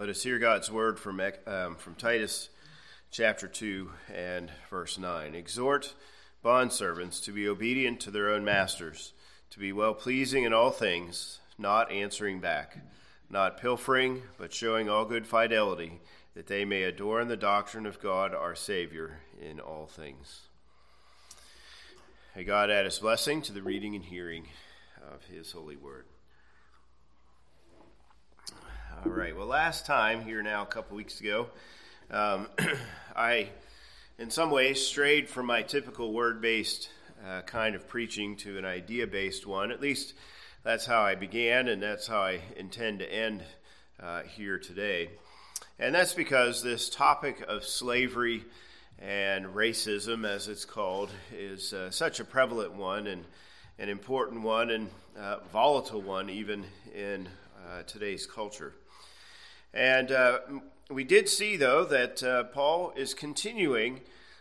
Let us hear God's word from, um, from Titus chapter 2 and verse 9. Exhort bondservants to be obedient to their own masters, to be well pleasing in all things, not answering back, not pilfering, but showing all good fidelity, that they may adorn the doctrine of God our Savior in all things. May God add his blessing to the reading and hearing of his holy word. All right. Well, last time, here now, a couple weeks ago, um, I, in some ways, strayed from my typical word based uh, kind of preaching to an idea based one. At least that's how I began, and that's how I intend to end uh, here today. And that's because this topic of slavery and racism, as it's called, is uh, such a prevalent one and an important one and uh, volatile one, even in uh, today's culture. And uh, we did see, though, that uh, Paul is continuing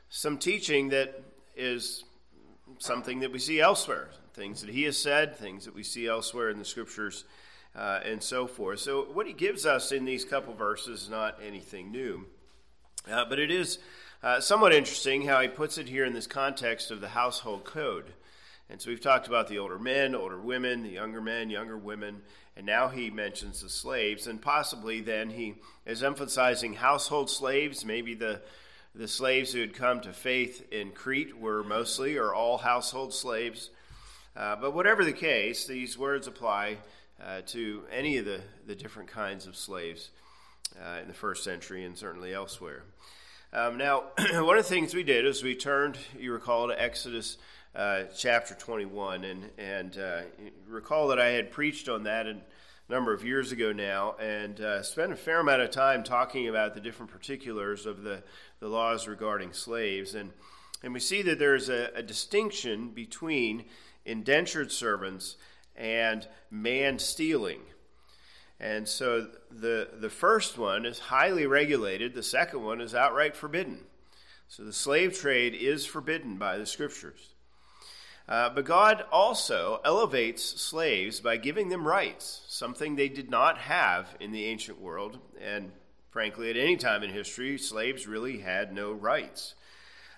some teaching that is something that we see elsewhere, things that he has said, things that we see elsewhere in the scriptures, uh, and so forth. So, what he gives us in these couple verses is not anything new, uh, but it is uh, somewhat interesting how he puts it here in this context of the household code. And so we've talked about the older men, older women, the younger men, younger women, and now he mentions the slaves, and possibly then he is emphasizing household slaves. Maybe the, the slaves who had come to faith in Crete were mostly or all household slaves. Uh, but whatever the case, these words apply uh, to any of the, the different kinds of slaves uh, in the first century and certainly elsewhere. Um, now, one of the things we did is we turned, you recall, to Exodus uh, chapter 21. And, and uh, recall that I had preached on that a number of years ago now and uh, spent a fair amount of time talking about the different particulars of the, the laws regarding slaves. And, and we see that there's a, a distinction between indentured servants and man stealing. And so the, the first one is highly regulated, the second one is outright forbidden. So the slave trade is forbidden by the scriptures. Uh, but God also elevates slaves by giving them rights, something they did not have in the ancient world. And frankly, at any time in history, slaves really had no rights.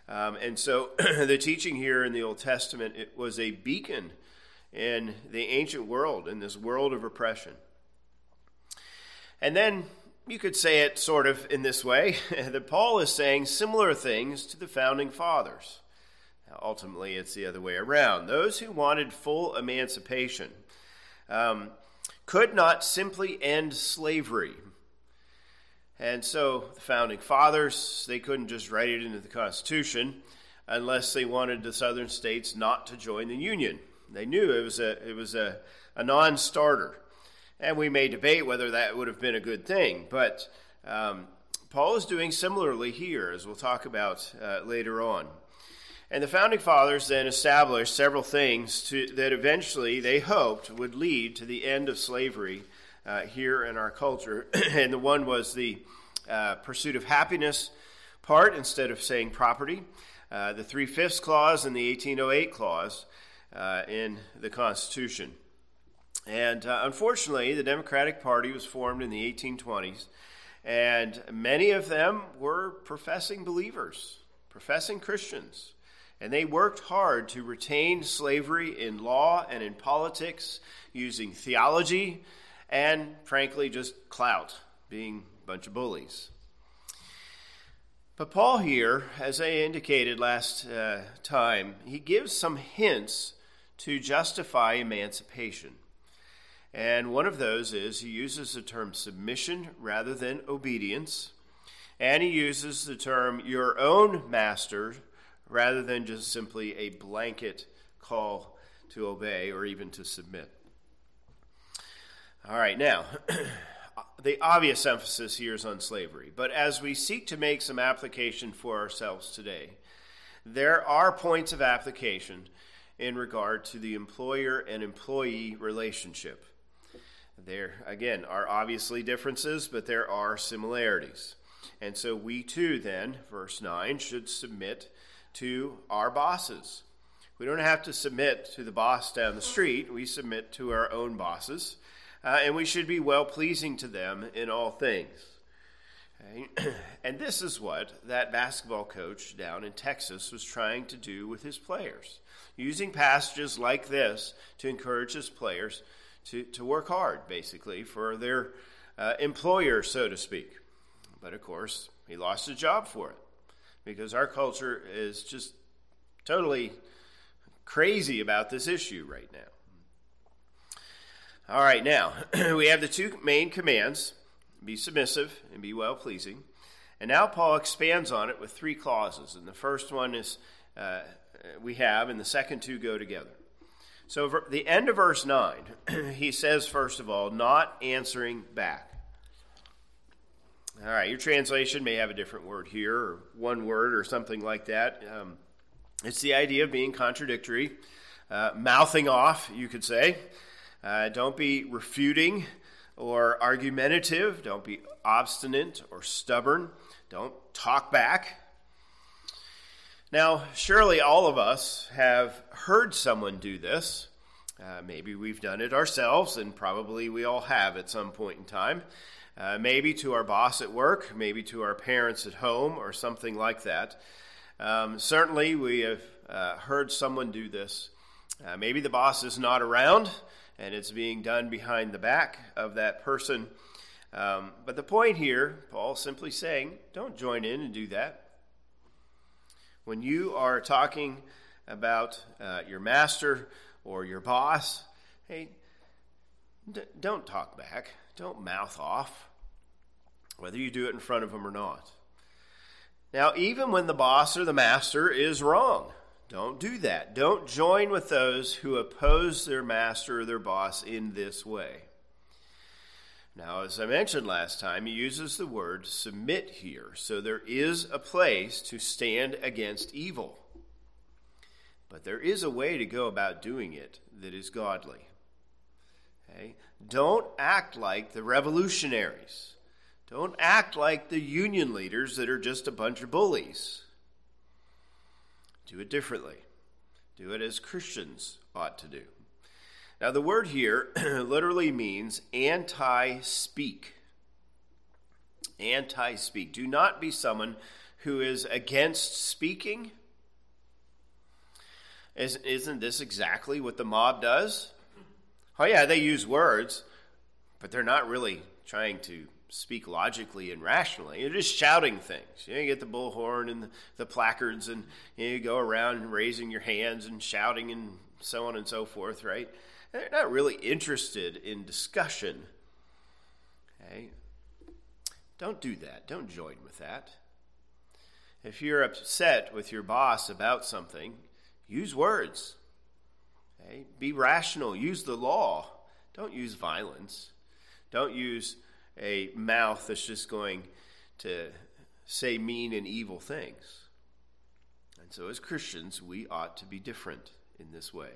Um, and so the teaching here in the Old Testament it was a beacon in the ancient world, in this world of oppression. And then you could say it sort of in this way that Paul is saying similar things to the founding fathers. Ultimately, it's the other way around. Those who wanted full emancipation um, could not simply end slavery. And so the founding fathers, they couldn't just write it into the Constitution unless they wanted the southern states not to join the Union. They knew it was a, it was a, a non starter. And we may debate whether that would have been a good thing, but um, Paul is doing similarly here, as we'll talk about uh, later on. And the founding fathers then established several things to, that eventually they hoped would lead to the end of slavery uh, here in our culture. and the one was the uh, pursuit of happiness part instead of saying property, uh, the three fifths clause and the 1808 clause uh, in the Constitution. And uh, unfortunately, the Democratic Party was formed in the 1820s, and many of them were professing believers, professing Christians. And they worked hard to retain slavery in law and in politics using theology and, frankly, just clout, being a bunch of bullies. But Paul here, as I indicated last uh, time, he gives some hints to justify emancipation. And one of those is he uses the term submission rather than obedience. And he uses the term your own master rather than just simply a blanket call to obey or even to submit. All right, now, the obvious emphasis here is on slavery, but as we seek to make some application for ourselves today, there are points of application in regard to the employer and employee relationship. There, again, are obviously differences, but there are similarities. And so we too, then, verse 9, should submit to our bosses. We don't have to submit to the boss down the street, we submit to our own bosses. uh, and we should be well pleasing to them in all things. And this is what that basketball coach down in Texas was trying to do with his players, using passages like this to encourage his players to, to work hard, basically, for their uh, employer, so to speak. But of course, he lost his job for it because our culture is just totally crazy about this issue right now. All right, now we have the two main commands be submissive and be well pleasing. And now Paul expands on it with three clauses. And the first one is uh, we have, and the second two go together. So, the end of verse 9, he says, first of all, not answering back. All right, your translation may have a different word here, or one word, or something like that. Um, it's the idea of being contradictory, uh, mouthing off, you could say. Uh, don't be refuting or argumentative. Don't be obstinate or stubborn. Don't talk back. Now, surely all of us have heard someone do this. Uh, maybe we've done it ourselves, and probably we all have at some point in time. Uh, maybe to our boss at work, maybe to our parents at home, or something like that. Um, certainly, we have uh, heard someone do this. Uh, maybe the boss is not around, and it's being done behind the back of that person. Um, but the point here, Paul's simply saying, don't join in and do that. When you are talking about uh, your master or your boss, hey, d- don't talk back. Don't mouth off, whether you do it in front of them or not. Now, even when the boss or the master is wrong, don't do that. Don't join with those who oppose their master or their boss in this way. Now, as I mentioned last time, he uses the word submit here. So there is a place to stand against evil. But there is a way to go about doing it that is godly. Okay? Don't act like the revolutionaries. Don't act like the union leaders that are just a bunch of bullies. Do it differently. Do it as Christians ought to do. Now, the word here literally means anti speak. Anti speak. Do not be someone who is against speaking. Isn't this exactly what the mob does? Oh, yeah, they use words, but they're not really trying to speak logically and rationally. You're just shouting things. You, know, you get the bullhorn and the, the placards, and you, know, you go around raising your hands and shouting and so on and so forth, right? They're not really interested in discussion. Okay? Don't do that. Don't join with that. If you're upset with your boss about something, use words. Okay? Be rational. Use the law. Don't use violence. Don't use a mouth that's just going to say mean and evil things. And so, as Christians, we ought to be different in this way.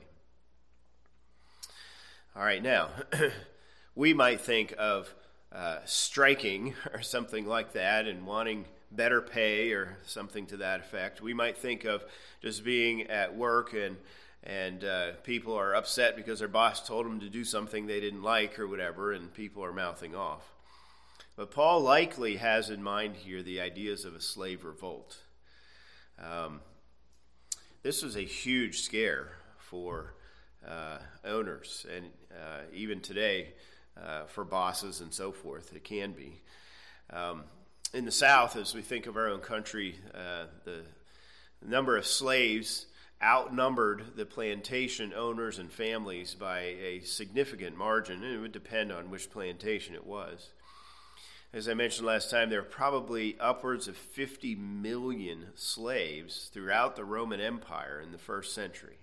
All right, now, we might think of uh, striking or something like that and wanting better pay or something to that effect. We might think of just being at work and and uh, people are upset because their boss told them to do something they didn't like or whatever, and people are mouthing off. But Paul likely has in mind here the ideas of a slave revolt. Um, this was a huge scare for uh, owners, and uh, even today uh, for bosses and so forth, it can be. Um, in the South, as we think of our own country, uh, the number of slaves outnumbered the plantation owners and families by a significant margin, and it would depend on which plantation it was. As I mentioned last time, there are probably upwards of 50 million slaves throughout the Roman Empire in the first century.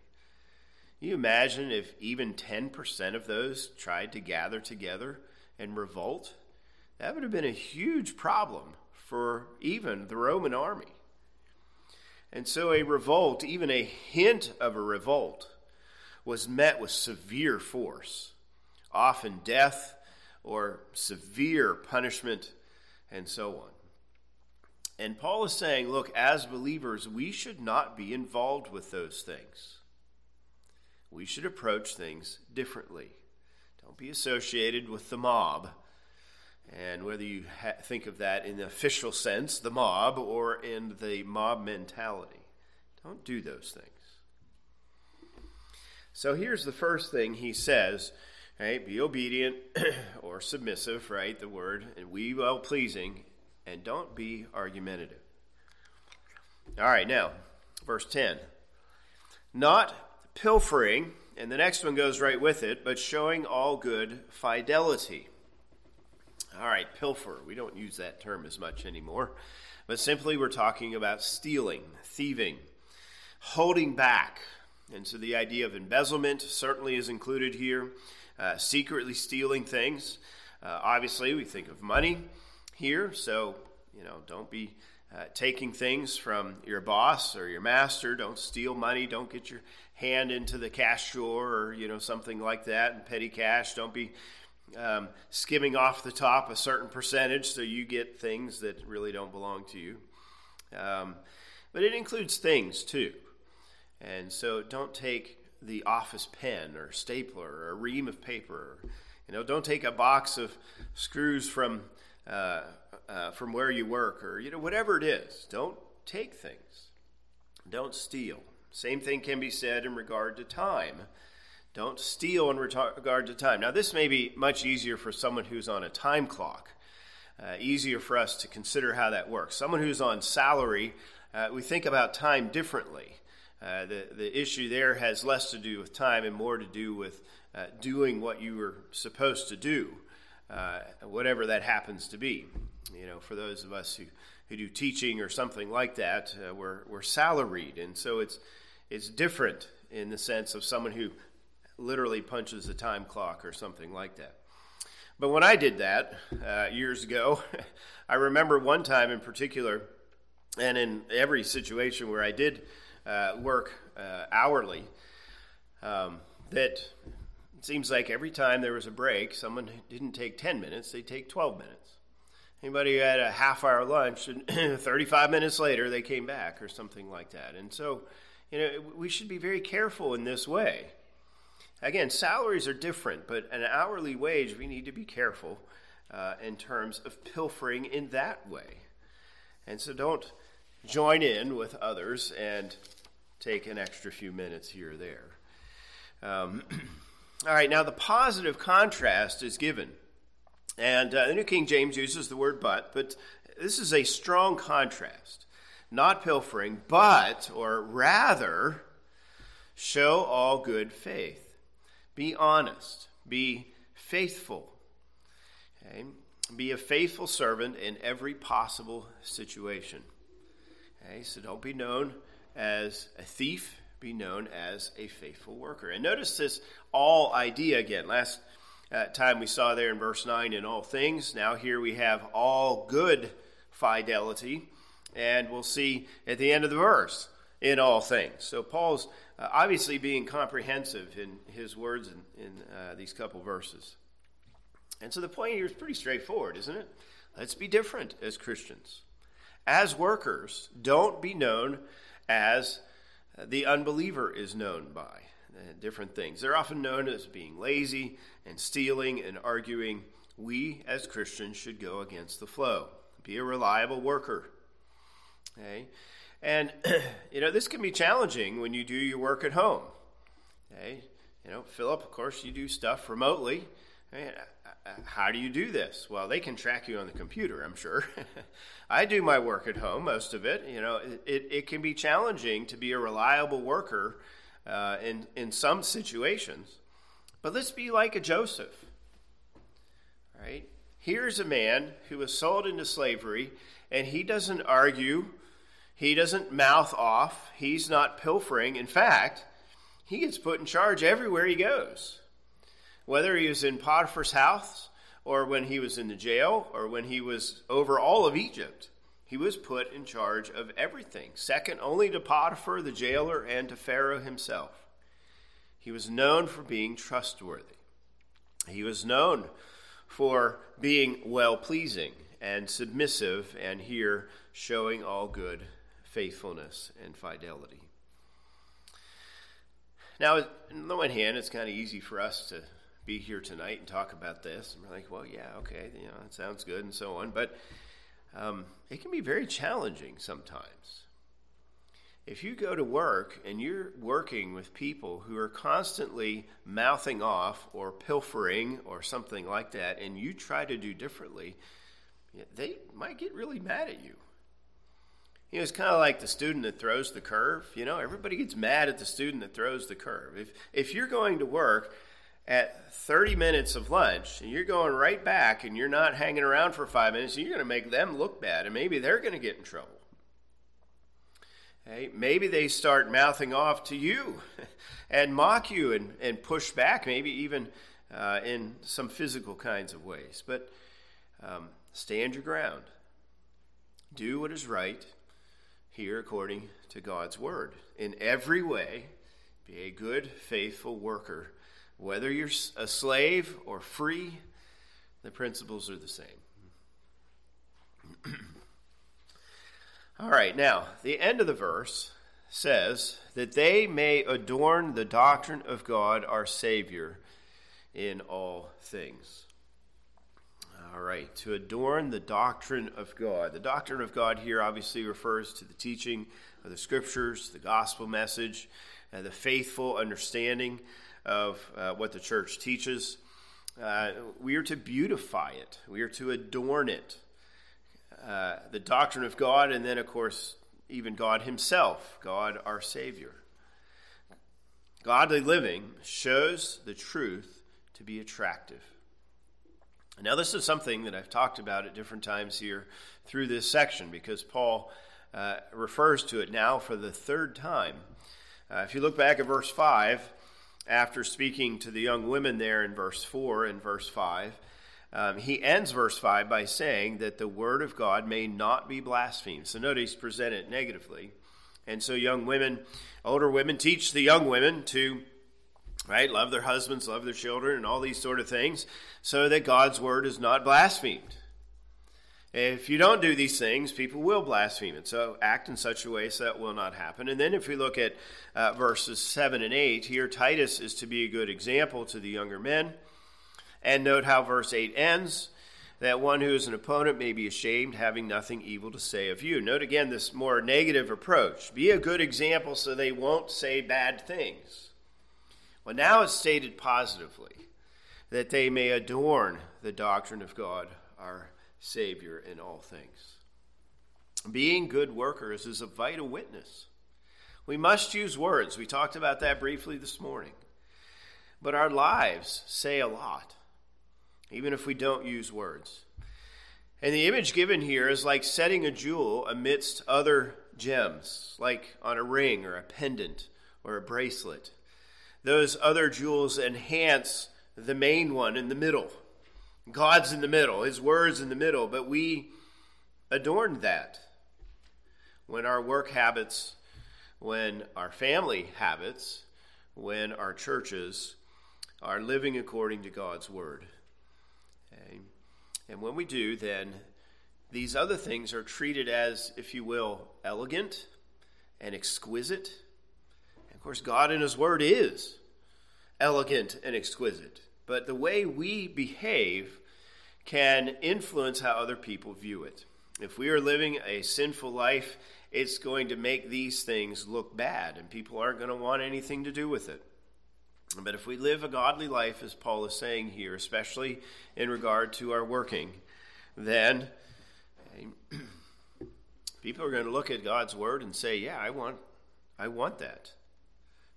Can you imagine if even 10% of those tried to gather together and revolt? That would have been a huge problem for even the Roman army. And so a revolt, even a hint of a revolt, was met with severe force, often death or severe punishment, and so on. And Paul is saying, look, as believers, we should not be involved with those things we should approach things differently. Don't be associated with the mob. And whether you ha- think of that in the official sense, the mob, or in the mob mentality, don't do those things. So here's the first thing he says right? Be obedient or submissive, right? The word, and we well pleasing, and don't be argumentative. All right, now, verse 10. Not pilfering, and the next one goes right with it, but showing all good fidelity. All right, pilfer. We don't use that term as much anymore, but simply we're talking about stealing, thieving, holding back. And so the idea of embezzlement certainly is included here. Uh, secretly stealing things. Uh, obviously, we think of money here, so you know, don't be uh, taking things from your boss or your master. Don't steal money. Don't get your hand into the cash drawer or you know something like that and petty cash. Don't be um, skimming off the top a certain percentage so you get things that really don't belong to you. Um, but it includes things too, and so don't take the office pen or stapler or a ream of paper. You know, don't take a box of screws from uh, uh, from where you work or you know whatever it is. Don't take things. Don't steal. Same thing can be said in regard to time. Don't steal in regard to time. Now, this may be much easier for someone who's on a time clock. Uh, easier for us to consider how that works. Someone who's on salary, uh, we think about time differently. Uh, the, the issue there has less to do with time and more to do with uh, doing what you were supposed to do, uh, whatever that happens to be. You know, for those of us who, who do teaching or something like that, uh, we're, we're salaried. And so it's, it's different in the sense of someone who literally punches a time clock or something like that. But when I did that uh, years ago, I remember one time in particular, and in every situation where I did uh, work uh, hourly, um, that it seems like every time there was a break, someone didn't take 10 minutes, they take 12 minutes. Anybody who had a half hour lunch and 35 minutes later they came back or something like that. And so, you know, we should be very careful in this way. Again, salaries are different, but an hourly wage, we need to be careful uh, in terms of pilfering in that way. And so don't join in with others and take an extra few minutes here or there. Um, all right, now the positive contrast is given. And uh, the New King James uses the word but, but this is a strong contrast. Not pilfering, but, or rather, show all good faith. Be honest. Be faithful. Okay? Be a faithful servant in every possible situation. Okay, so don't be known as a thief, be known as a faithful worker. And notice this all idea again. Last uh, time we saw there in verse 9 in all things. Now here we have all good fidelity. And we'll see at the end of the verse in all things. So Paul's uh, obviously being comprehensive in his words in, in uh, these couple verses. And so the point here is pretty straightforward, isn't it? Let's be different as Christians as workers, don't be known as the unbeliever is known by. Different things. They're often known as being lazy and stealing and arguing. We, as Christians, should go against the flow. Be a reliable worker. Okay? And, you know, this can be challenging when you do your work at home. Okay? You know, Philip, of course, you do stuff remotely. How do you do this? Well, they can track you on the computer, I'm sure. I do my work at home, most of it. You know, it, it can be challenging to be a reliable worker uh, in, in some situations. But let's be like a Joseph, right? Here's a man who was sold into slavery, and he doesn't argue, he doesn't mouth off, he's not pilfering. In fact, he gets put in charge everywhere he goes. Whether he was in Potiphar's house, or when he was in the jail, or when he was over all of Egypt, he was put in charge of everything, second only to Potiphar, the jailer, and to Pharaoh himself. He was known for being trustworthy. He was known for being well pleasing and submissive, and here showing all good faithfulness and fidelity. Now, on the one hand, it's kind of easy for us to be here tonight and talk about this. And we're like, well, yeah, okay, you know, that sounds good and so on. But um, it can be very challenging sometimes. If you go to work and you're working with people who are constantly mouthing off or pilfering or something like that, and you try to do differently, they might get really mad at you. You know, it's kind of like the student that throws the curve. You know, everybody gets mad at the student that throws the curve. If, if you're going to work at 30 minutes of lunch and you're going right back and you're not hanging around for five minutes, you're going to make them look bad and maybe they're going to get in trouble. Maybe they start mouthing off to you and mock you and, and push back, maybe even uh, in some physical kinds of ways. But um, stand your ground. Do what is right here according to God's word. In every way, be a good, faithful worker whether you're a slave or free, the principles are the same. All right, now, the end of the verse says that they may adorn the doctrine of God our Savior in all things. All right, to adorn the doctrine of God. The doctrine of God here obviously refers to the teaching of the scriptures, the gospel message, and the faithful understanding of uh, what the church teaches. Uh, we are to beautify it, we are to adorn it. Uh, the doctrine of God, and then, of course, even God Himself, God our Savior. Godly living shows the truth to be attractive. Now, this is something that I've talked about at different times here through this section because Paul uh, refers to it now for the third time. Uh, if you look back at verse 5, after speaking to the young women there in verse 4 and verse 5, um, he ends verse 5 by saying that the word of God may not be blasphemed. So notice present it negatively. And so young women, older women teach the young women to right love their husbands, love their children and all these sort of things so that God's word is not blasphemed. If you don't do these things, people will blaspheme it. So act in such a way so that will not happen. And then if we look at uh, verses 7 and 8, here Titus is to be a good example to the younger men. And note how verse 8 ends that one who is an opponent may be ashamed, having nothing evil to say of you. Note again this more negative approach. Be a good example so they won't say bad things. Well, now it's stated positively that they may adorn the doctrine of God, our Savior in all things. Being good workers is a vital witness. We must use words. We talked about that briefly this morning. But our lives say a lot, even if we don't use words. And the image given here is like setting a jewel amidst other gems, like on a ring or a pendant or a bracelet. Those other jewels enhance the main one in the middle. God's in the middle, His Word's in the middle, but we adorn that. When our work habits, when our family habits, when our churches are living according to God's Word. Okay? And when we do, then these other things are treated as, if you will, elegant and exquisite. Of course, God in His Word is elegant and exquisite but the way we behave can influence how other people view it. If we are living a sinful life, it's going to make these things look bad, and people aren't going to want anything to do with it. But if we live a godly life, as Paul is saying here, especially in regard to our working, then people are going to look at God's word and say, "Yeah, I want, I want that."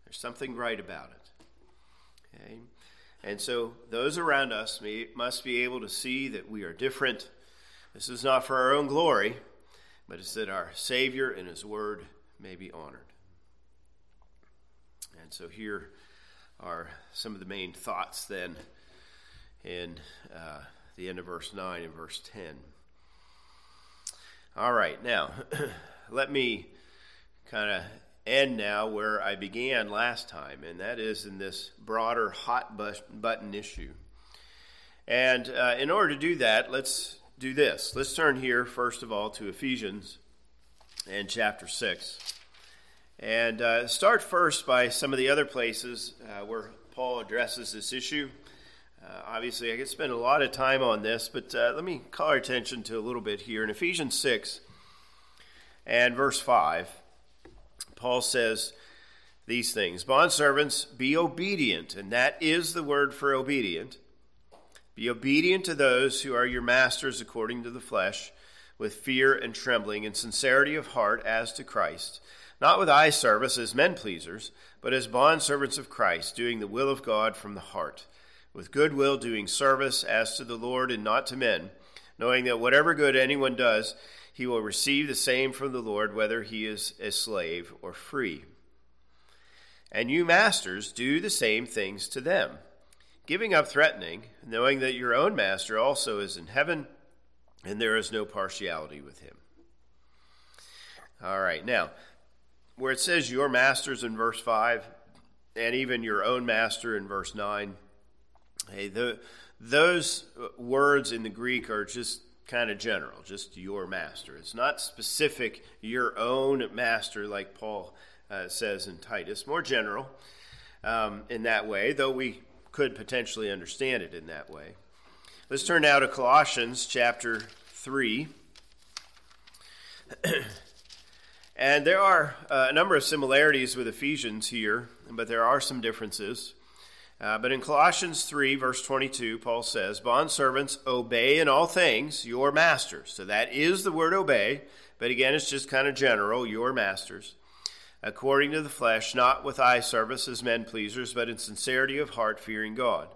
There's something right about it. Okay? And so those around us may, must be able to see that we are different. This is not for our own glory, but it's that our Savior and His Word may be honored. And so here are some of the main thoughts then in uh, the end of verse 9 and verse 10. All right, now let me kind of end now where I began last time, and that is in this broader hot button issue. And uh, in order to do that, let's do this. Let's turn here, first of all, to Ephesians and chapter 6. And uh, start first by some of the other places uh, where Paul addresses this issue. Uh, obviously, I could spend a lot of time on this, but uh, let me call our attention to a little bit here. In Ephesians 6 and verse 5, Paul says these things Bondservants, be obedient, and that is the word for obedient. Be obedient to those who are your masters according to the flesh, with fear and trembling and sincerity of heart as to Christ, not with eye service as men pleasers, but as bondservants of Christ, doing the will of God from the heart with good will doing service as to the Lord and not to men, knowing that whatever good anyone does, he will receive the same from the Lord, whether he is a slave or free. And you masters, do the same things to them, giving up threatening, knowing that your own master also is in heaven, and there is no partiality with him. All right, now, where it says your masters in verse 5, and even your own master in verse 9, Hey, the, those words in the Greek are just kind of general, just your master. It's not specific, your own master, like Paul uh, says in Titus. More general um, in that way, though we could potentially understand it in that way. Let's turn now to Colossians chapter 3. and there are uh, a number of similarities with Ephesians here, but there are some differences. Uh, but in Colossians 3, verse 22, Paul says, Bondservants, obey in all things your masters. So that is the word obey, but again, it's just kind of general, your masters, according to the flesh, not with eye service as men pleasers, but in sincerity of heart, fearing God.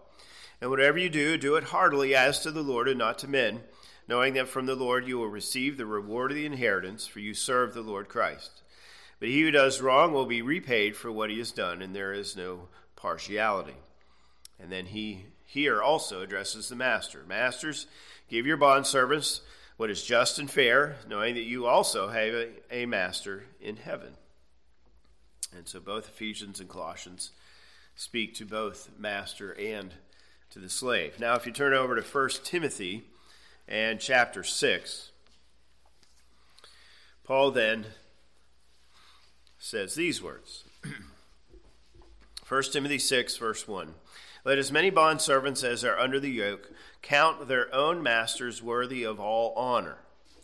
And whatever you do, do it heartily as to the Lord and not to men, knowing that from the Lord you will receive the reward of the inheritance, for you serve the Lord Christ. But he who does wrong will be repaid for what he has done, and there is no partiality. And then he here also addresses the master. Masters, give your bondservants what is just and fair, knowing that you also have a, a master in heaven. And so both Ephesians and Colossians speak to both master and to the slave. Now, if you turn over to 1 Timothy and chapter 6, Paul then says these words 1 Timothy 6, verse 1. Let as many bondservants as are under the yoke count their own masters worthy of all honor.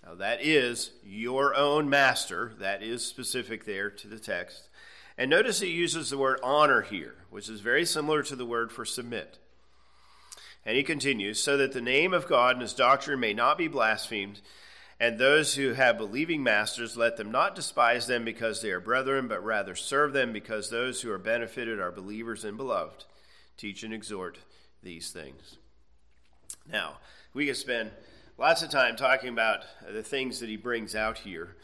Now, that is your own master. That is specific there to the text. And notice he uses the word honor here, which is very similar to the word for submit. And he continues, so that the name of God and his doctrine may not be blasphemed, and those who have believing masters, let them not despise them because they are brethren, but rather serve them because those who are benefited are believers and beloved teach and exhort these things. Now, we could spend lots of time talking about the things that he brings out here.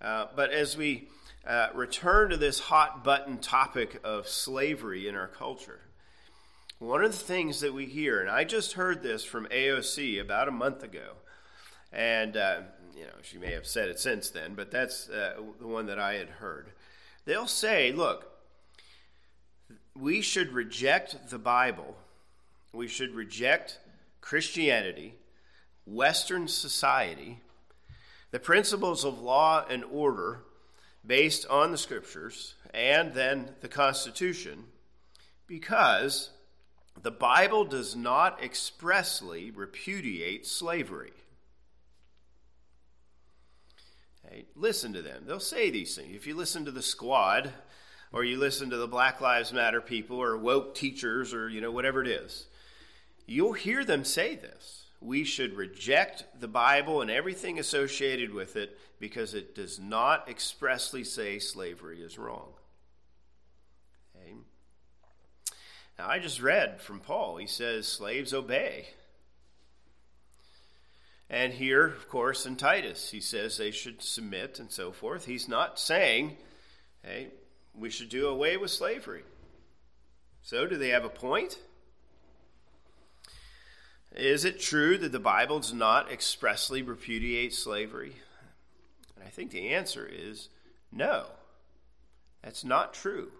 Uh, but as we uh, return to this hot button topic of slavery in our culture, one of the things that we hear, and I just heard this from AOC about a month ago, and uh, you know she may have said it since then, but that's uh, the one that I had heard. They'll say, "Look, we should reject the Bible, we should reject Christianity, Western society, the principles of law and order based on the scriptures, and then the Constitution, because the Bible does not expressly repudiate slavery. Listen to them. They'll say these things. If you listen to the squad, or you listen to the Black Lives Matter people or woke teachers or you know whatever it is, you'll hear them say this. We should reject the Bible and everything associated with it because it does not expressly say slavery is wrong. Okay? Now, I just read from Paul. He says, Slaves obey. And here, of course, in Titus, he says they should submit and so forth. He's not saying, hey, we should do away with slavery. So, do they have a point? Is it true that the Bible does not expressly repudiate slavery? And I think the answer is no. That's not true.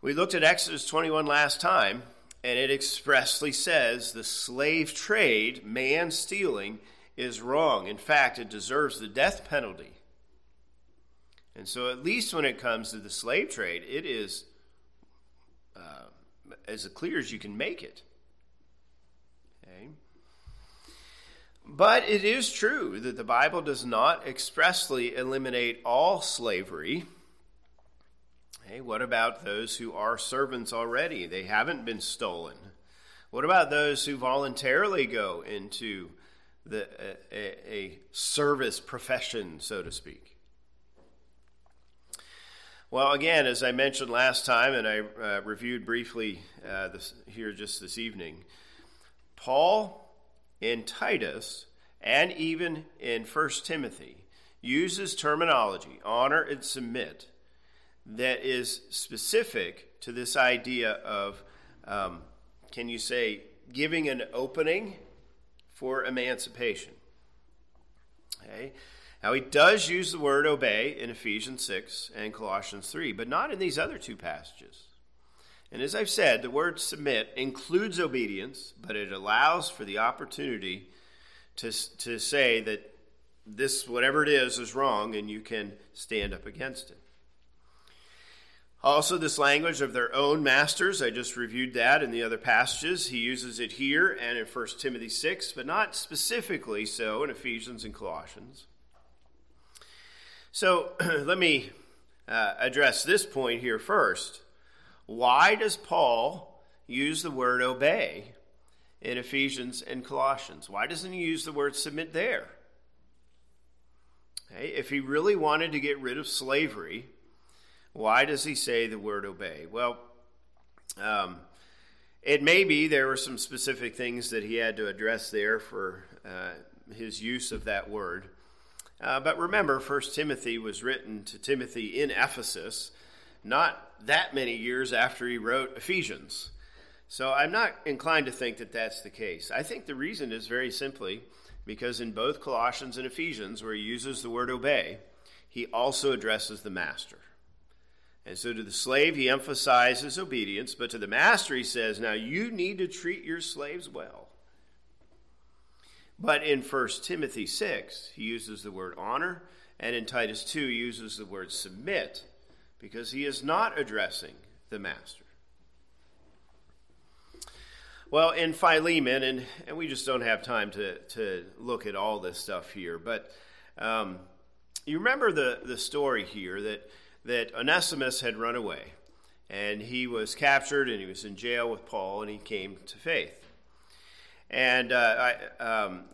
We looked at Exodus 21 last time, and it expressly says the slave trade, man stealing, is wrong. In fact, it deserves the death penalty. And so, at least when it comes to the slave trade, it is uh, as clear as you can make it. Okay? But it is true that the Bible does not expressly eliminate all slavery. Hey, what about those who are servants already? They haven't been stolen. What about those who voluntarily go into the, a, a service profession, so to speak? Well, again, as I mentioned last time, and I uh, reviewed briefly uh, this, here just this evening, Paul in Titus and even in 1 Timothy uses terminology, honor and submit, that is specific to this idea of, um, can you say, giving an opening for emancipation. Okay? Now, he does use the word obey in Ephesians 6 and Colossians 3, but not in these other two passages. And as I've said, the word submit includes obedience, but it allows for the opportunity to, to say that this, whatever it is, is wrong and you can stand up against it. Also, this language of their own masters, I just reviewed that in the other passages. He uses it here and in 1 Timothy 6, but not specifically so in Ephesians and Colossians. So let me uh, address this point here first. Why does Paul use the word obey in Ephesians and Colossians? Why doesn't he use the word submit there? Okay, if he really wanted to get rid of slavery, why does he say the word obey? Well, um, it may be there were some specific things that he had to address there for uh, his use of that word. Uh, but remember, First Timothy was written to Timothy in Ephesus, not that many years after he wrote Ephesians. So I'm not inclined to think that that's the case. I think the reason is very simply because in both Colossians and Ephesians, where he uses the word obey, he also addresses the master. And so to the slave, he emphasizes obedience, but to the master, he says, Now you need to treat your slaves well. But in 1 Timothy 6, he uses the word honor, and in Titus 2, he uses the word submit because he is not addressing the master. Well, in Philemon, and, and we just don't have time to, to look at all this stuff here, but um, you remember the, the story here that, that Onesimus had run away, and he was captured, and he was in jail with Paul, and he came to faith. And uh, I, um,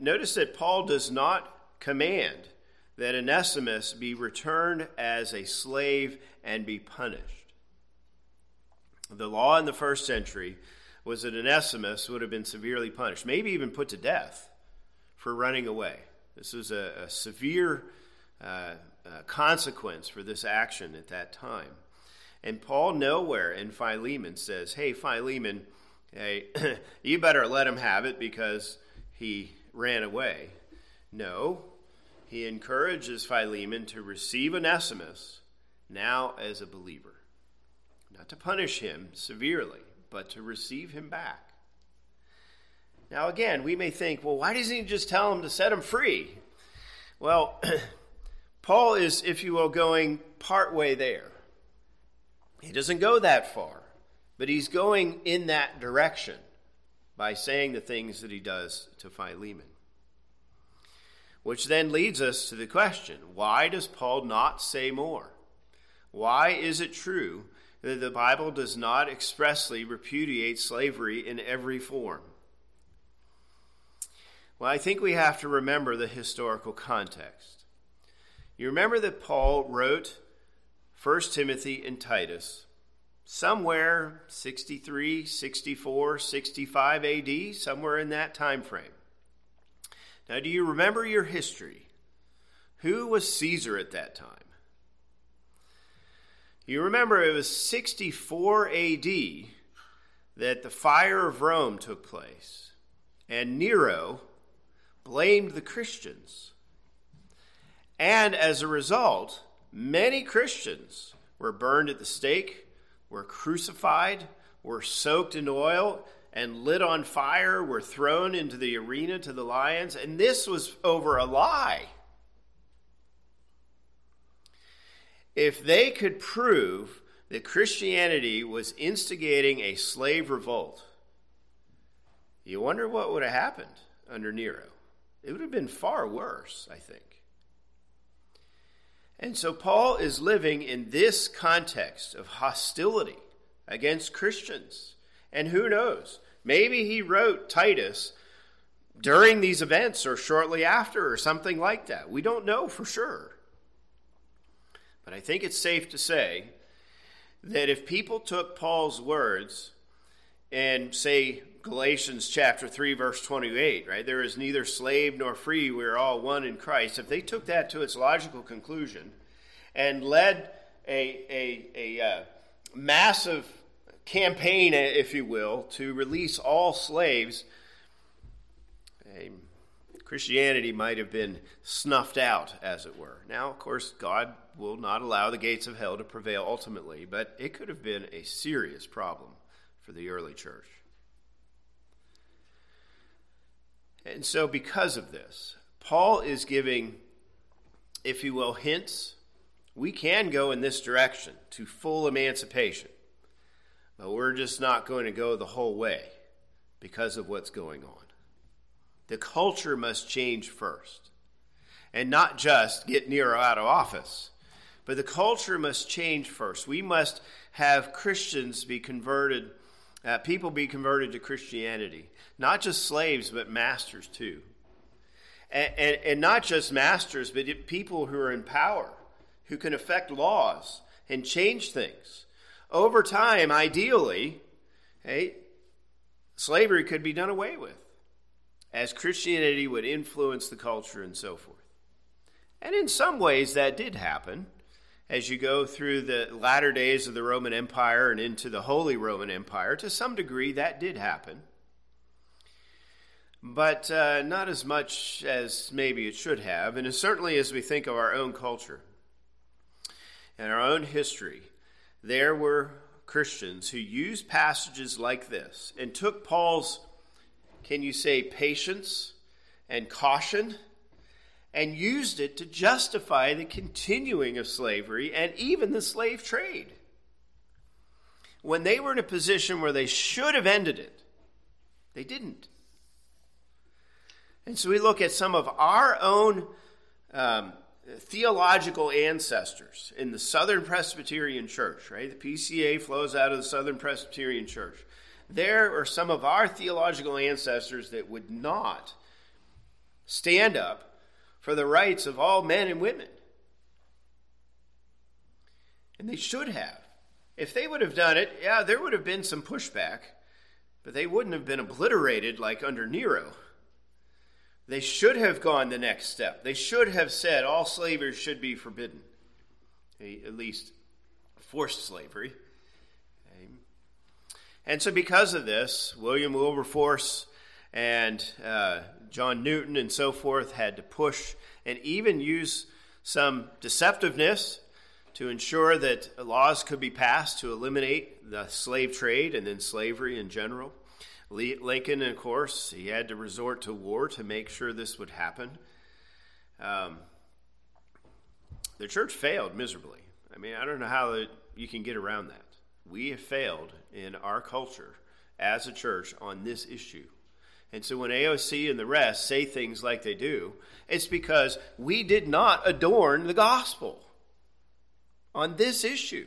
notice that Paul does not command that Onesimus be returned as a slave and be punished. The law in the first century was that Onesimus would have been severely punished, maybe even put to death for running away. This was a, a severe uh, uh, consequence for this action at that time. And Paul nowhere in Philemon says, Hey, Philemon, hey, you better let him have it because he ran away. No, he encourages Philemon to receive Onesimus now as a believer, not to punish him severely, but to receive him back. Now, again, we may think, well, why doesn't he just tell him to set him free? Well, Paul is, if you will, going part way there. He doesn't go that far, but he's going in that direction by saying the things that he does to Philemon. Which then leads us to the question why does Paul not say more? Why is it true that the Bible does not expressly repudiate slavery in every form? Well, I think we have to remember the historical context. You remember that Paul wrote 1 Timothy and Titus somewhere 63, 64, 65 AD, somewhere in that time frame. Now, do you remember your history? Who was Caesar at that time? You remember it was 64 AD that the fire of Rome took place, and Nero blamed the Christians. And as a result, many Christians were burned at the stake, were crucified, were soaked in oil, and lit on fire were thrown into the arena to the lions, and this was over a lie. If they could prove that Christianity was instigating a slave revolt, You wonder what would have happened under Nero. It would have been far worse, I think. And so Paul is living in this context of hostility against Christians. And who knows? Maybe he wrote Titus during these events or shortly after or something like that. We don't know for sure. But I think it's safe to say that if people took Paul's words and say Galatians chapter 3 verse 28, right? There is neither slave nor free, we are all one in Christ. If they took that to its logical conclusion and led a a a uh, massive campaign, if you will, to release all slaves, Christianity might have been snuffed out, as it were. Now, of course, God will not allow the gates of hell to prevail ultimately, but it could have been a serious problem for the early church. And so, because of this, Paul is giving, if you will, hints. We can go in this direction to full emancipation, but we're just not going to go the whole way because of what's going on. The culture must change first. And not just get Nero out of office, but the culture must change first. We must have Christians be converted, uh, people be converted to Christianity. Not just slaves, but masters too. And, and, and not just masters, but people who are in power, who can affect laws and change things. Over time, ideally, hey, slavery could be done away with as Christianity would influence the culture and so forth. And in some ways, that did happen as you go through the latter days of the Roman Empire and into the Holy Roman Empire. To some degree, that did happen. But uh, not as much as maybe it should have. And certainly as we think of our own culture and our own history, there were Christians who used passages like this and took Paul's can you say patience and caution? And used it to justify the continuing of slavery and even the slave trade. When they were in a position where they should have ended it, they didn't. And so we look at some of our own um, theological ancestors in the Southern Presbyterian Church, right? The PCA flows out of the Southern Presbyterian Church there are some of our theological ancestors that would not stand up for the rights of all men and women. And they should have. If they would have done it, yeah, there would have been some pushback, but they wouldn't have been obliterated like under Nero. They should have gone the next step. They should have said all slavery should be forbidden, at least forced slavery. And so, because of this, William Wilberforce and uh, John Newton and so forth had to push and even use some deceptiveness to ensure that laws could be passed to eliminate the slave trade and then slavery in general. Lincoln, of course, he had to resort to war to make sure this would happen. Um, the church failed miserably. I mean, I don't know how you can get around that. We have failed in our culture as a church on this issue. And so when AOC and the rest say things like they do, it's because we did not adorn the gospel on this issue.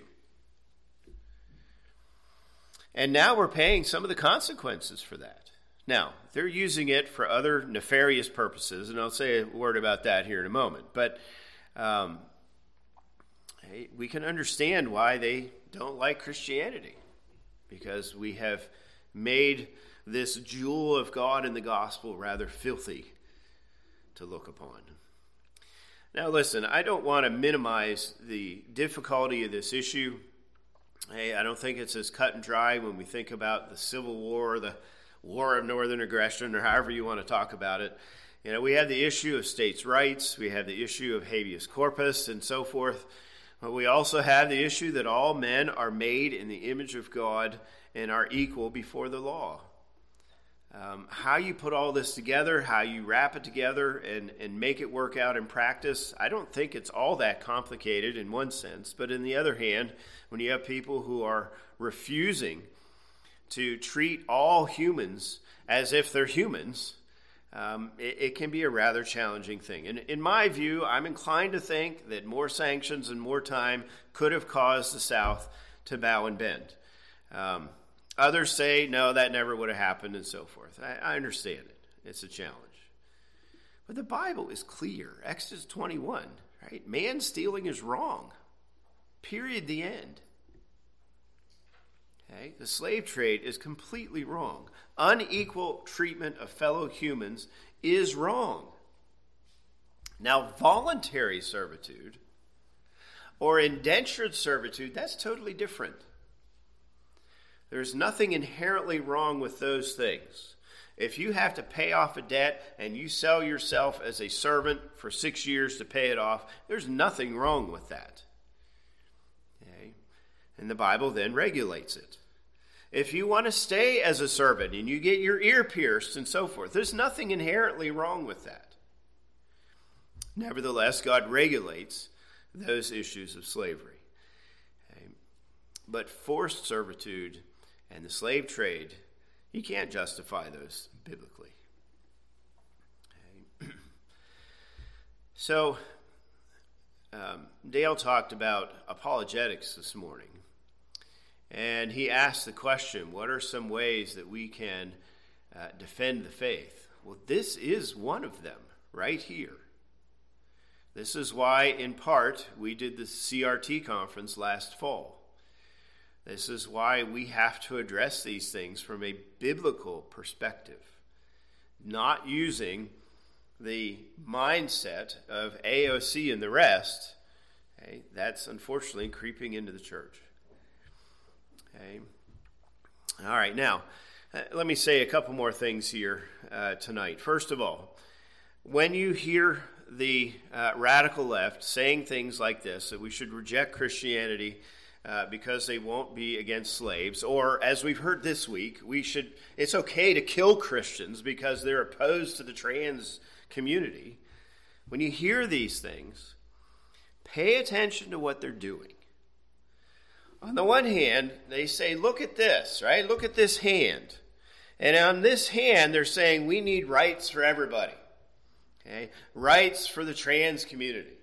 And now we're paying some of the consequences for that. Now, they're using it for other nefarious purposes, and I'll say a word about that here in a moment. But um, we can understand why they don't like Christianity because we have made this jewel of God in the gospel rather filthy to look upon. Now, listen, I don't want to minimize the difficulty of this issue. Hey, I don't think it's as cut and dry when we think about the Civil War, the War of Northern Aggression, or however you want to talk about it. You know, we have the issue of states' rights, we have the issue of habeas corpus, and so forth. But we also have the issue that all men are made in the image of God and are equal before the law. Um, how you put all this together, how you wrap it together and, and make it work out in practice, I don't think it's all that complicated in one sense. But in the other hand, when you have people who are refusing to treat all humans as if they're humans, um, it, it, can be a rather challenging thing. And in my view, I'm inclined to think that more sanctions and more time could have caused the South to bow and bend. Um, others say, no, that never would have happened, and so forth. I, I understand it. It's a challenge. But the Bible is clear. Exodus 21, right? Man stealing is wrong. Period. The end. Okay? The slave trade is completely wrong. Unequal treatment of fellow humans is wrong. Now, voluntary servitude or indentured servitude, that's totally different. There's nothing inherently wrong with those things. If you have to pay off a debt and you sell yourself as a servant for six years to pay it off, there's nothing wrong with that. Okay? And the Bible then regulates it. If you want to stay as a servant and you get your ear pierced and so forth, there's nothing inherently wrong with that. Nevertheless, God regulates those issues of slavery. Okay? But forced servitude and the slave trade you can't justify those biblically. Okay. so, um, Dale talked about apologetics this morning. And he asked the question what are some ways that we can uh, defend the faith? Well, this is one of them right here. This is why, in part, we did the CRT conference last fall. This is why we have to address these things from a biblical perspective, not using the mindset of AOC and the rest. Okay, that's unfortunately creeping into the church. Okay. All right, now, uh, let me say a couple more things here uh, tonight. First of all, when you hear the uh, radical left saying things like this, that we should reject Christianity uh, because they won't be against slaves. Or, as we've heard this week, we should, it's okay to kill Christians because they're opposed to the trans community. When you hear these things, pay attention to what they're doing. On the one hand, they say, look at this, right? Look at this hand. And on this hand, they're saying we need rights for everybody. Okay? Rights for the trans community.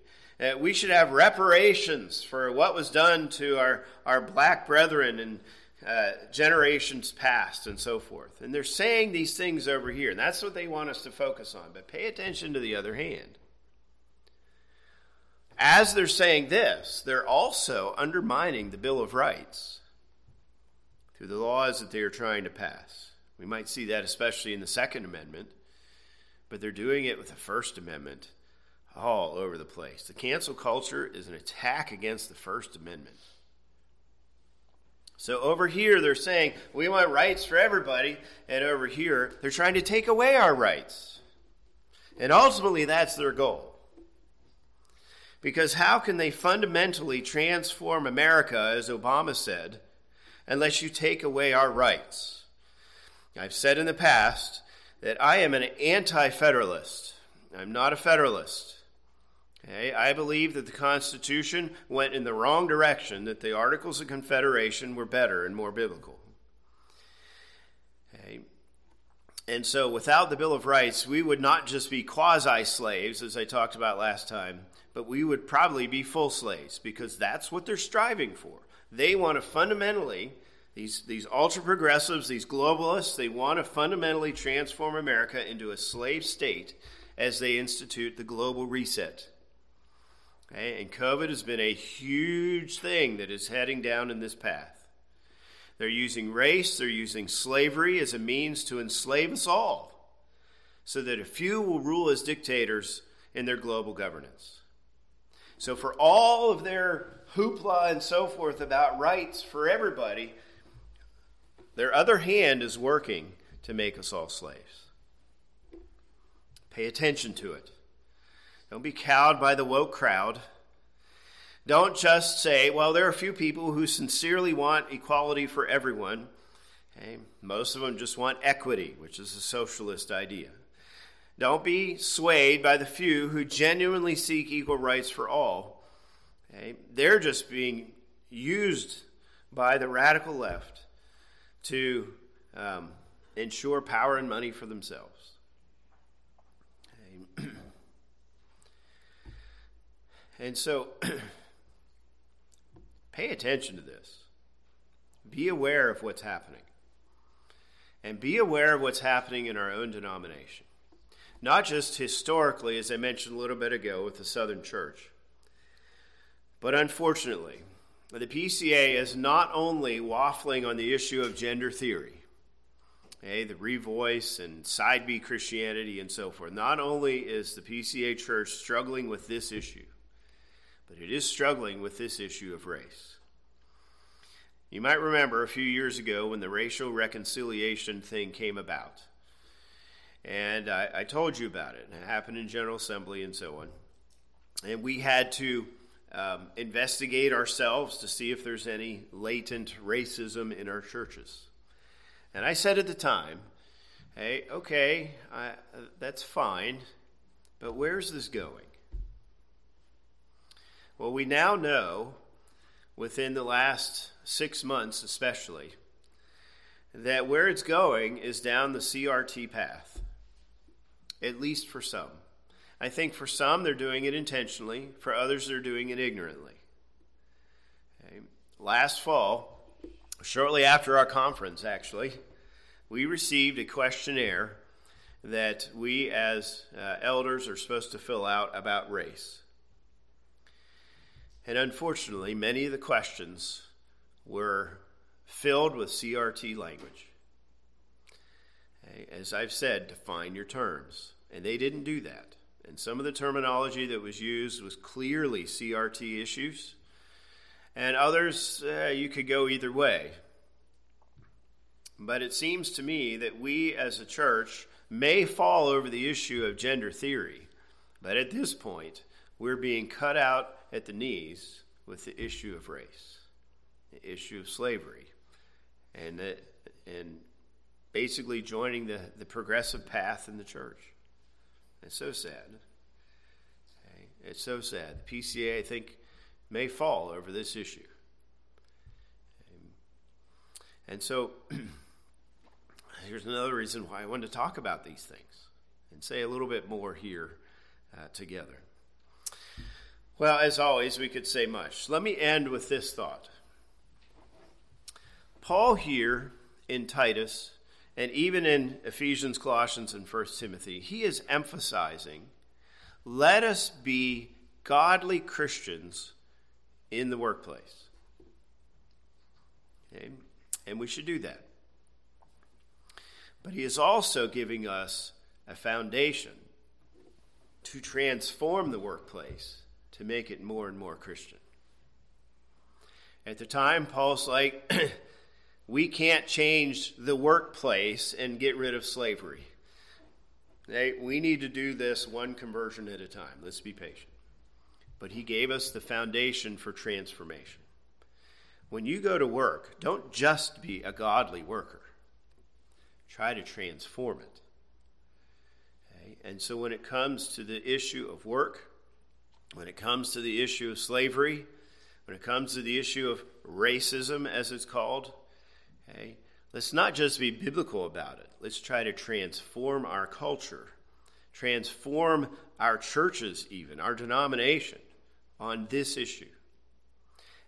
Uh, we should have reparations for what was done to our, our black brethren in uh, generations past and so forth. And they're saying these things over here, and that's what they want us to focus on. But pay attention to the other hand. As they're saying this, they're also undermining the Bill of Rights through the laws that they are trying to pass. We might see that especially in the Second Amendment, but they're doing it with the First Amendment all over the place. The cancel culture is an attack against the First Amendment. So over here, they're saying we want rights for everybody, and over here, they're trying to take away our rights. And ultimately, that's their goal. Because how can they fundamentally transform America, as Obama said, unless you take away our rights? I've said in the past that I am an anti federalist. I'm not a federalist. Okay, I believe that the Constitution went in the wrong direction, that the Articles of Confederation were better and more biblical. Okay. And so, without the Bill of Rights, we would not just be quasi slaves, as I talked about last time, but we would probably be full slaves because that's what they're striving for. They want to fundamentally, these, these ultra progressives, these globalists, they want to fundamentally transform America into a slave state as they institute the global reset. Okay? And COVID has been a huge thing that is heading down in this path. They're using race, they're using slavery as a means to enslave us all so that a few will rule as dictators in their global governance. So, for all of their hoopla and so forth about rights for everybody, their other hand is working to make us all slaves. Pay attention to it. Don't be cowed by the woke crowd. Don't just say, well, there are a few people who sincerely want equality for everyone. Okay? Most of them just want equity, which is a socialist idea. Don't be swayed by the few who genuinely seek equal rights for all. Okay? They're just being used by the radical left to um, ensure power and money for themselves. and so, pay attention to this. Be aware of what's happening. And be aware of what's happening in our own denomination. Not just historically, as I mentioned a little bit ago with the Southern Church, but unfortunately, the PCA is not only waffling on the issue of gender theory, okay, the revoice and side B Christianity and so forth. Not only is the PCA church struggling with this issue, but it is struggling with this issue of race. You might remember a few years ago when the racial reconciliation thing came about. And I, I told you about it. It happened in General Assembly and so on. And we had to um, investigate ourselves to see if there's any latent racism in our churches. And I said at the time, hey, okay, I, uh, that's fine, but where's this going? Well, we now know, within the last six months especially, that where it's going is down the CRT path, at least for some. I think for some, they're doing it intentionally, for others, they're doing it ignorantly. Okay. Last fall, shortly after our conference, actually, we received a questionnaire that we as uh, elders are supposed to fill out about race. And unfortunately, many of the questions were filled with CRT language. As I've said, define your terms. And they didn't do that. And some of the terminology that was used was clearly CRT issues, and others, uh, you could go either way. But it seems to me that we as a church may fall over the issue of gender theory, but at this point, we're being cut out at the knees with the issue of race, the issue of slavery, and, the, and basically joining the, the progressive path in the church. It's so sad. Okay? It's so sad. The PCA, I think, may fall over this issue. And so, here's another reason why I wanted to talk about these things and say a little bit more here uh, together. Well, as always, we could say much. Let me end with this thought. Paul here in Titus and even in Ephesians, Colossians, and 1 Timothy, he is emphasizing let us be godly Christians in the workplace. Okay? And we should do that. But he is also giving us a foundation to transform the workplace to make it more and more Christian. At the time, Paul's like, we can't change the workplace and get rid of slavery. we need to do this one conversion at a time. Let's be patient. But he gave us the foundation for transformation. When you go to work, don't just be a godly worker, try to transform it. Okay? And so when it comes to the issue of work, when it comes to the issue of slavery, when it comes to the issue of racism, as it's called, Okay? Let's not just be biblical about it. Let's try to transform our culture, transform our churches, even, our denomination on this issue.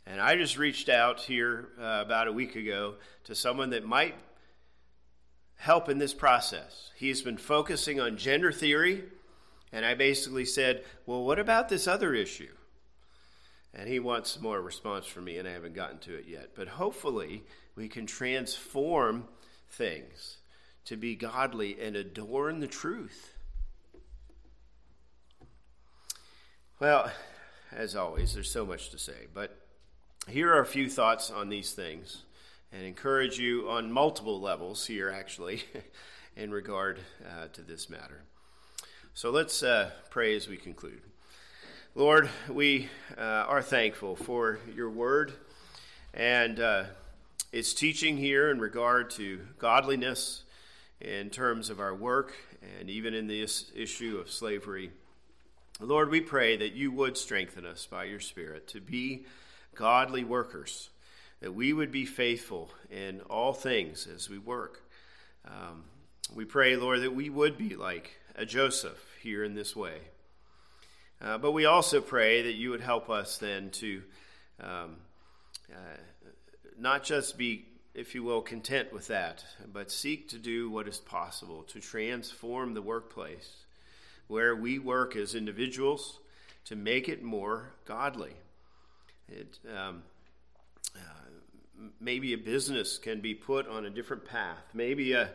And I just reached out here uh, about a week ago to someone that might help in this process. He's been focusing on gender theory, and I basically said, Well, what about this other issue? And he wants more response from me, and I haven't gotten to it yet. But hopefully, we can transform things to be godly and adorn the truth. Well, as always, there's so much to say, but here are a few thoughts on these things and encourage you on multiple levels here, actually, in regard uh, to this matter. So let's uh, pray as we conclude. Lord, we uh, are thankful for your word and uh, its teaching here in regard to godliness in terms of our work and even in this issue of slavery. Lord, we pray that you would strengthen us by your Spirit to be godly workers, that we would be faithful in all things as we work. Um, we pray, Lord, that we would be like Joseph here in this way. Uh, but we also pray that you would help us then to um, uh, not just be, if you will, content with that, but seek to do what is possible to transform the workplace where we work as individuals to make it more godly. It, um, uh, maybe a business can be put on a different path. Maybe a,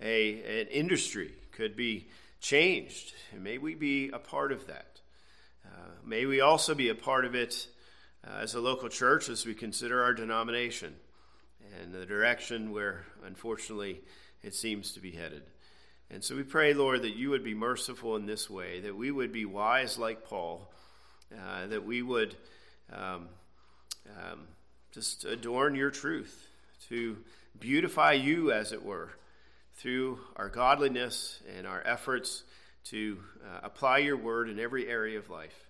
a, an industry could be changed. And may we be a part of that. Uh, may we also be a part of it uh, as a local church as we consider our denomination and the direction where, unfortunately, it seems to be headed. And so we pray, Lord, that you would be merciful in this way, that we would be wise like Paul, uh, that we would um, um, just adorn your truth, to beautify you, as it were, through our godliness and our efforts to uh, apply your word in every area of life.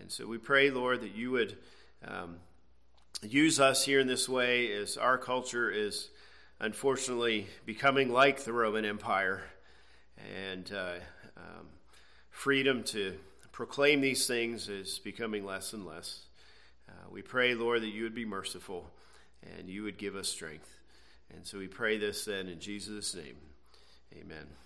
And so we pray, Lord, that you would um, use us here in this way as our culture is unfortunately becoming like the Roman Empire. And uh, um, freedom to proclaim these things is becoming less and less. Uh, we pray, Lord, that you would be merciful and you would give us strength. And so we pray this then in Jesus' name. Amen.